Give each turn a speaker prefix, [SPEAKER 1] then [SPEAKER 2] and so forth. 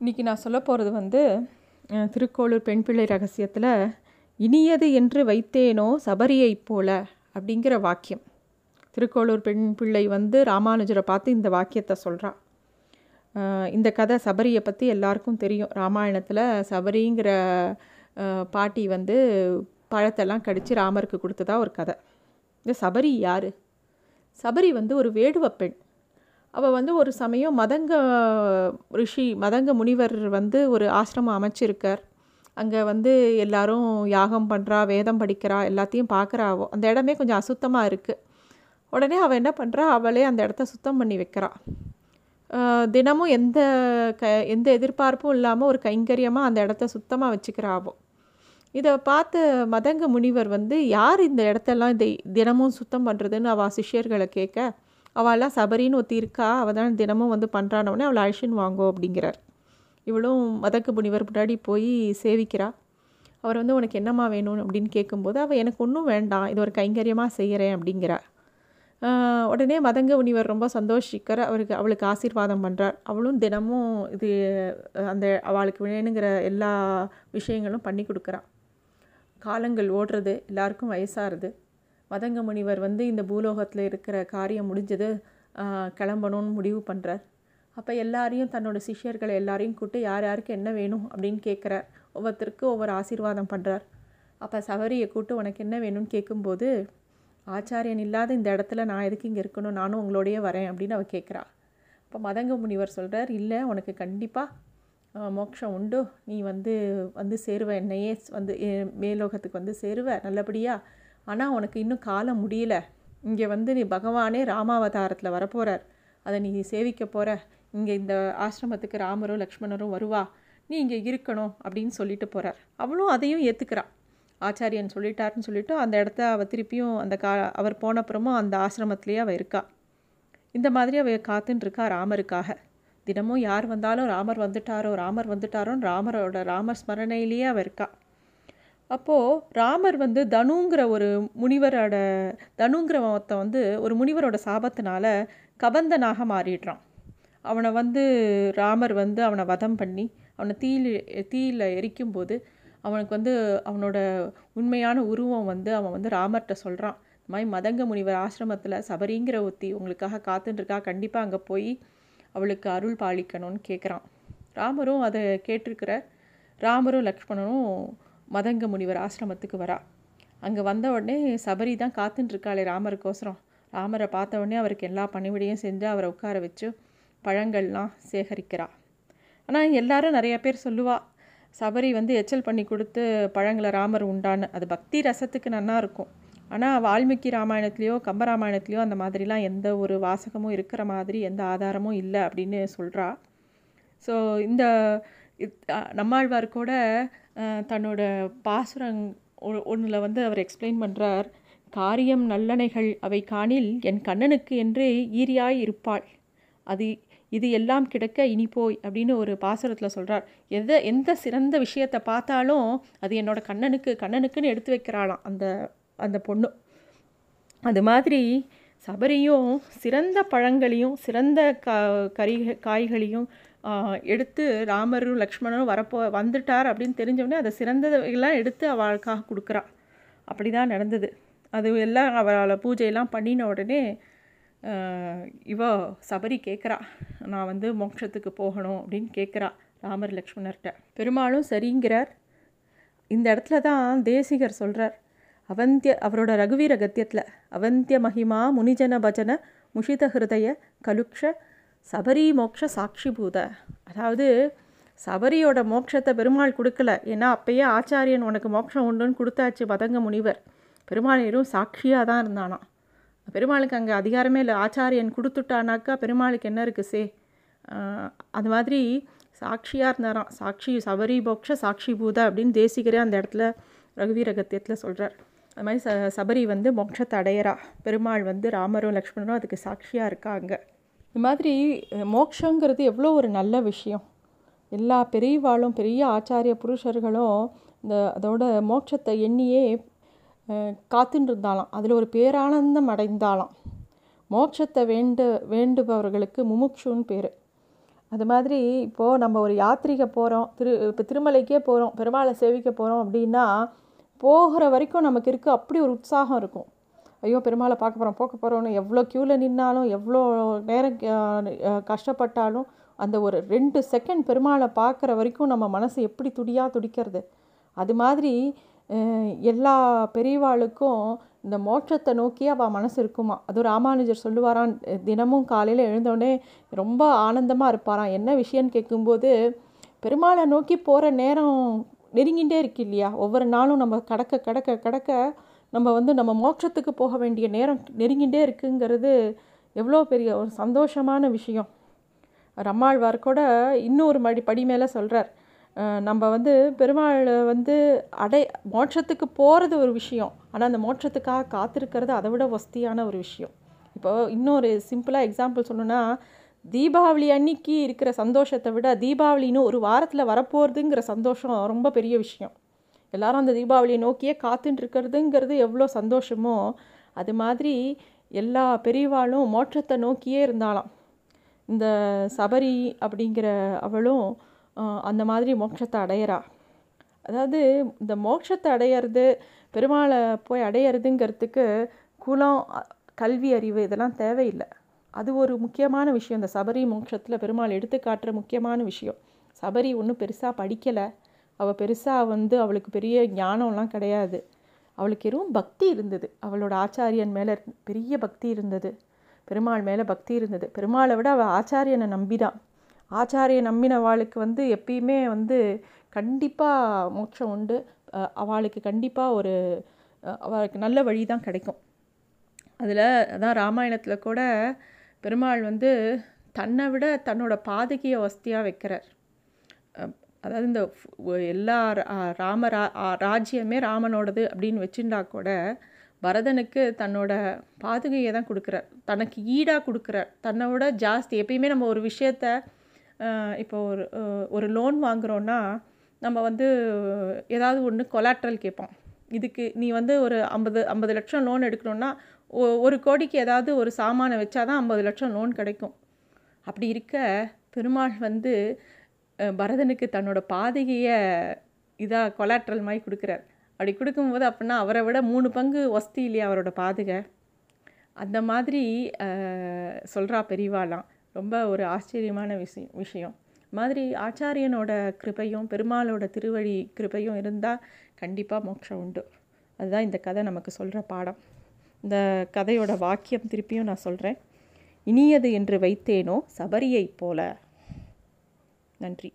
[SPEAKER 1] இன்றைக்கி நான் சொல்ல போகிறது வந்து திருக்கோளூர் பெண் பிள்ளை ரகசியத்தில் இனியது என்று வைத்தேனோ சபரியைப் போல அப்படிங்கிற வாக்கியம். திருக்கோளூர் பெண் பிள்ளை வந்து ராமானுஜரை பார்த்து இந்த வாக்கியத்தை சொல்கிறா இந்த கதை சபரியை பற்றி எல்லாருக்கும் தெரியும். ராமாயணத்தில் சபரிங்கிற பாட்டி வந்து பழத்தெல்லாம் கடித்து ராமருக்கு கொடுத்ததா ஒரு கதை. இந்த சபரி யார்? சபரி வந்து ஒரு வேடுவ பெண். அவள் வந்து ஒரு சமயம் மதங்க ரிஷி மதங்க முனிவர் வந்து ஒரு ஆசிரமம் அமைச்சிருக்கார். அங்கே வந்து எல்லாரும் யாகம் பண்ணுறா வேதம் படிக்கிறா எல்லாத்தையும் பார்க்குறாவோ அந்த இடமே கொஞ்சம் அசுத்தமாக இருக்குது உடனே அவள் என்ன பண்ணுறா அவளே அந்த இடத்த சுத்தம் பண்ணி வைக்கிறா. தினமும் எந்த க எந்த எதிர்பார்ப்பும் இல்லாமல் ஒரு கைங்கரியமாக அந்த இடத்த சுத்தமாக வச்சுக்கிறாவோ இதை பார்த்த மதங்க முனிவர் வந்து யார் இந்த இடத்தெல்லாம் இதை தினமும் சுத்தம் பண்ணுறதுன்னு அவள் சிஷ்யர்களை கேட்க அவள்லாம் சபரின்னு ஒருத்தி இருக்கா? அவள் தான் தினமும் வந்து பண்ணுறானவனே அவளை அழிச்சின்னு வாங்கோ அப்படிங்கிறார். இவளும் மதக்கு முனிவர் முன்னாடி போய் சேவிக்கிறா. அவர் வந்து உனக்கு என்னம்மா வேணும் அப்படின்னு கேட்கும்போது அவள் எனக்கு ஒன்றும் வேண்டாம். இது ஒரு கைங்கரியமாக செய்கிறேன் அப்படிங்கிறா. உடனே மதங்க முனிவர் ரொம்ப சந்தோஷிக்கிற அவருக்கு அவளுக்கு ஆசீர்வாதம் பண்ணுறார் அவளும் தினமும் இது அந்த அவளுக்கு வேணுங்கிற எல்லா விஷயங்களும் பண்ணி கொடுக்குறா. காலங்கள் ஓடுறது எல்லாருக்கும் வயசாகிறது. மதங்க முனிவர் வந்து இந்த பூலோகத்தில் இருக்கிற காரியம் முடிஞ்சது கிளம்பணும்னு முடிவு பண்ணுறார் அப்போ எல்லாரையும் தன்னோட சிஷ்யர்களை எல்லாரையும் கூப்பிட்டு யார் யாருக்கு என்ன வேணும்? அப்படின்னு கேட்குறார் ஒவ்வொருத்தருக்கும் ஒவ்வொரு ஆசீர்வாதம் பண்ணுறார் அப்போ சவரியை கூப்பிட்டு உனக்கு என்ன வேணும்னு கேட்கும்போது ஆச்சாரியன் இல்லாத இந்த இடத்துல நான் எதுக்கு இங்கே இருக்கணும்? நானும் உங்களோடையே வரேன் அப்படின்னு அவள் கேட்குறா அப்போ மதங்க முனிவர் சொல்கிறார் இல்லை உனக்கு கண்டிப்பாக மோட்சம் உண்டு. நீ வந்து வந்து சேருவ என்னையே வந்து மேலோகத்துக்கு வந்து சேருவ நல்லபடியாக ஆனால் உனக்கு இன்னும் காலம் முடியல. இங்கே வந்து நீ பகவானே ராமாவதாரத்தில் வரப்போகிறார் அதை நீ சேவிக்க போகிற இங்கே இந்த ஆசிரமத்துக்கு ராமரும் லக்ஷ்மணரும் வருவா. நீ இங்கே இருக்கணும் அப்படின்னு சொல்லிட்டு போகிறார் அவளும் அதையும் ஏற்றுக்கிறான் ஆச்சாரியன் சொல்லிட்டாருன்னு சொல்லிட்டு அந்த இடத்த அவள் திருப்பியும் அந்த கா அவர் போனப்புறமும் அந்த ஆசிரமத்திலேயே அவள் இருக்கா. இந்த மாதிரி அவ காத்துன்ட்ருக்கா ராமருக்காக. தினமும் யார் வந்தாலும் ராமர் வந்துட்டாரோ ராமர் வந்துட்டாரோன்னு ராமரோட ராமர் ஸ்மரணையிலேயே அவள் இருக்கா. அப்போது ராமர் வந்து தனுங்கிற ஒரு முனிவரோட தனுங்கிற ஒருத்தன் வந்து ஒரு முனிவரோட சாபத்தினால கபந்தனாக மாறிடுறான். அவனை வந்து ராமர் வந்து அவனை வதம் பண்ணி அவனை தீயில் தீயில் எரிக்கும்போது அவனுக்கு வந்து அவனோட உண்மையான உருவம் வந்து அவன் வந்து ராமர்கிட்ட சொல்கிறான் இந்த மாதிரி மதங்க முனிவர் ஆசிரமத்தில் சபரிங்கிற ஒத்தி உங்களுக்காக காத்துட்டுருக்கா கண்டிப்பாக அங்கே போய் அவளுக்கு அருள் பாலிக்கணும்னு கேட்குறான் ராமரும் அதை கேட்டிருக்கிற ராமரும் லக்ஷ்மணனும் மதங்க முனிவர் ஆசிரமத்துக்கு வரா. அங்கே வந்த உடனே சபரி தான் காத்துட்டுருக்காளே ராமருக்கோசரம். ராமரை பார்த்த உடனே அவருக்கு எல்லா பணிவிடையும் செஞ்சு அவரை உட்கார வச்சு பழங்கள்லாம் சேகரிக்கிறா. ஆனால் எல்லாரும் நிறைய பேர் சொல்லுவா சபரி வந்து எச்சல் பண்ணி கொடுத்து பழங்களை ராமர் உண்டான்னு. அது பக்தி ரசத்துக்கு நன்னா இருக்கும். ஆனால் வால்மீகி ராமாயணத்துலேயோ கம்பராமாயணத்துலேயோ அந்த மாதிரிலாம் எந்த ஒரு வாசகமும் இருக்கிற மாதிரி எந்த ஆதாரமும் இல்லை அப்படின்னு சொல்கிறா ஸோ இந்த நம்மாழ்வார் கூட தன்னோட பாசுரங் ஒன்றில் வந்து அவர் எக்ஸ்பிளைன் பண்ணுறார் காரியம் நல்லனைகள் அவை காணில் என் கண்ணனுக்கு என்றே ஈரியாய் இருப்பாள். அது இது எல்லாம் கிடக்க இனி போய் அப்படின்னு ஒரு பாசுரத்தில் சொல்கிறார் எதை எந்த சிறந்த விஷயத்தை பார்த்தாலும் அது என்னோட கண்ணனுக்கு கண்ணனுக்குன்னு எடுத்து வைக்கிறாளாம் அந்த அந்த பொண்ணு. அது மாதிரி சபரியும் சிறந்த பழங்களையும் சிறந்த கா கறி காய்களையும் எடுத்து ராமரும் லக்ஷ்மணரும் வரப்போ வந்துட்டார் அப்படின்னு தெரிஞ்சவொடனே அதை சிறந்ததையெல்லாம் எடுத்து அவளுக்காக கொடுக்குறா. அப்படி தான் நடந்தது. அது எல்லாம் அவளை பூஜையெல்லாம் பண்ணின உடனே இவ சபரி கேட்குறா நான் வந்து மோட்சத்துக்கு போகணும் அப்படின்னு கேட்குறா ராமர் லக்ஷ்மணர்கிட்ட. பெருமாளும் சரிங்கிறார். இந்த இடத்துல தான் தேசிகர் சொல்கிறார் அவந்திய அவரோட ரகுவீர கத்தியத்தில் அவந்திய மகிமா முனிஜன பஜன முஷித ஹிருதய கலுக்ஷ சபரி மோக்ஷ சாட்சிபூத அதாவது சபரியோட மோட்சத்தை பெருமாள் கொடுக்கல. ஏன்னா அப்பயே ஆச்சாரியன் உனக்கு மோட்சம் உண்டுன்னு கொடுத்தாச்சு பதங்க முனிவர். பெருமாள் வெறும் சாட்சியாக தான் இருந்தானாம். பெருமாளுக்கு அங்கே அதிகாரமே இல்லை. ஆச்சாரியன் கொடுத்துட்டானாக்கா பெருமாளுக்கு என்ன இருக்குது சே? அது மாதிரி சாட்சியாக இருந்தாராம். சாட்சி சபரி போக்ஷ சாட்சி பூத அப்படின்னு தேசிகரே அந்த இடத்துல ரகுவீர கத்தியத்தில் சொல்கிறார் அது மாதிரி ச சபரி வந்து மோட்சத்தை அடையிறா. பெருமாள் வந்து ராமரும் லக்ஷ்மணரும் அதுக்கு சாட்சியாக இருக்காங்க இது மாதிரி மோக்ஷங்கிறது எவ்வளோ ஒரு நல்ல விஷயம். எல்லா பெரியவாளும் பெரிய ஆச்சாரிய புருஷர்களும் இந்த அதோட மோட்சத்தை எண்ணியே காத்துன்னு இருந்தாலாம் அதில் ஒரு பேரானந்தம் அடைந்தாலாம் மோட்சத்தை வேண்டு வேண்டுபவர்களுக்கு முமுக்ஷுன்னு பேர். அது மாதிரி இப்போது நம்ம ஒரு யாத்திரிகை போகிறோம் திரு இப்போ திருமலைக்கே போகிறோம் பெருமாளை சேவிக்க போகிறோம் அப்படின்னா போகிற வரைக்கும் நமக்கு இருக்க அப்படி ஒரு உற்சாகம் இருக்கும். ஐயோ பெருமாளை பார்க்க போகிறோம் போக்க போகிறோன்னு எவ்வளோ க்யூவில் நின்னாலும் எவ்வளோ நேரம் கஷ்டப்பட்டாலும் அந்த ஒரு ரெண்டு செகண்ட் பெருமாளை பார்க்குற வரைக்கும் நம்ம மனசு எப்படி துடியாக துடிக்கிறது? அது மாதிரி எல்லா பெரியவாளுக்கும் இந்த மோட்சத்தை நோக்கி அவள் மனசு இருக்குமா? அதுவும் ராமானுஜர் சொல்லுவாரான் தினமும் காலையில் எழுந்தோடனே ரொம்ப ஆனந்தமாக இருப்பாராம். என்ன விஷயம்னு கேட்கும்போது பெருமாளை நோக்கி போகிற நேரம் நெருங்கிட்டே இருக்கு இல்லையா? ஒவ்வொரு நாளும் நம்ம கடக்க கடக்க கடக்க நம்ம வந்து நம்ம மோட்சத்துக்கு போக வேண்டிய நேரம் நெருங்கிட்டே இருக்குங்கிறது எவ்வளோ பெரிய ஒரு சந்தோஷமான விஷயம். ரம்மாழ்வார் கூட இன்னொரு மடி படி மேலே சொல்கிறார் நம்ம வந்து பெருமாள் வந்து அடை மோட்சத்துக்கு போகிறது ஒரு விஷயம். ஆனால் அந்த மோட்சத்துக்காக காத்திருக்கிறது அதை விட வசதியான ஒரு விஷயம். இப்போ இன்னொரு சிம்பிளாக எக்ஸாம்பிள் சொல்லணுன்னா தீபாவளி அன்னைக்கு இருக்கிற சந்தோஷத்தை விட தீபாவளின்னு ஒரு வாரத்தில் வரப்போகிறதுங்கிற சந்தோஷம் ரொம்ப பெரிய விஷயம். எல்லாரும் அந்த தீபாவளியை நோக்கியே காத்துட்டு இருக்கிறதுங்கிறது எவ்வளோ சந்தோஷமோ அது மாதிரி எல்லா பெரியவாளும் மோட்சத்தை நோக்கியே இருந்தாலாம் இந்த சபரி அப்படிங்கிற அவளும் அந்த மாதிரி மோட்சத்தை அடையிறா. அதாவது இந்த மோட்சத்தை அடையிறது பெருமாளை போய் அடையிறதுங்கிறதுக்கு குலம் கல்வி அறிவு இதெல்லாம் தேவையில்லை. அது ஒரு முக்கியமான விஷயம். இந்த சபரி மோட்சத்தில் பெருமாள் எடுத்து காட்டுற முக்கியமான விஷயம். சபரி ஒன்றும் பெருசாக படிக்கலை. அவள் பெருசாக வந்து அவளுக்கு பெரிய ஞானம்லாம் கிடையாது. அவளுக்கு எதுவும் பக்தி இருந்தது. அவளோட ஆச்சாரியன் மேலே பெரிய பக்தி இருந்தது. பெருமாள் மேலே பக்தி இருந்தது. பெருமாளை விட அவள் ஆச்சாரியனை நம்பிதான். ஆச்சாரிய நம்பினவாளுக்கு வந்து எப்பயுமே வந்து கண்டிப்பாக மோட்சம் உண்டு. அவளுக்கு கண்டிப்பாக ஒரு அவளுக்கு நல்ல வழி தான் கிடைக்கும். அதில் அதான் ராமாயணத்தில் கூட பெருமாள் வந்து தன்னை விட தன்னோட பாதகியை வசதியாக வைக்கிறார். அதாவது இந்த எல்லா ராம ரா ராஜ்யமே ராமனோடது அப்படின்னு வச்சுட்டா கூட பரதனுக்கு தன்னோட பாதுகையை தான் கொடுக்குறார். தனக்கு ஈடாக கொடுக்குறார். தன்னை விட ஜாஸ்தி எப்பயுமே நம்ம ஒரு விஷயத்த இப்போ ஒரு ஒரு லோன் வாங்குகிறோன்னா நம்ம வந்து ஏதாவது ஒன்று கொலாட்ரல் கேட்போம். இதுக்கு நீ வந்து ஒரு ஐம்பது ஐம்பது லட்சம் லோன் எடுக்கணுன்னா ஒரு கோடிக்கு ஏதாவது ஒரு சாமானை வச்சா தான் ஐம்பது லட்சம் லோன் கிடைக்கும். அப்படி இருக்க பெருமாள் வந்து பரதனுக்கு தன்னோட பாதகையை இதாக கொலாட்ரல் மாதிரி கொடுக்குறார். அப்படி கொடுக்கும்போது அப்படின்னா அவரை விட மூணு பங்கு வசதி இல்லையா அவரோட பாதுகை? அந்த மாதிரி சொல்கிறா பெரிவாலாம். ரொம்ப ஒரு ஆச்சரியமான விஷயம். விஷயம் மாதிரி ஆச்சாரியனோட கிருபையும் பெருமாளோட திருவழி கிருபையும் இருந்தால் கண்டிப்பாக மோட்சம் உண்டு. அதுதான் இந்த கதை நமக்கு சொல்கிற பாடம். இந்த கதையோட வாக்கியம் திருப்பியும் நான் சொல்கிறேன் இனியது என்று வைத்தேனோ சபரியைப் போல நன்றி.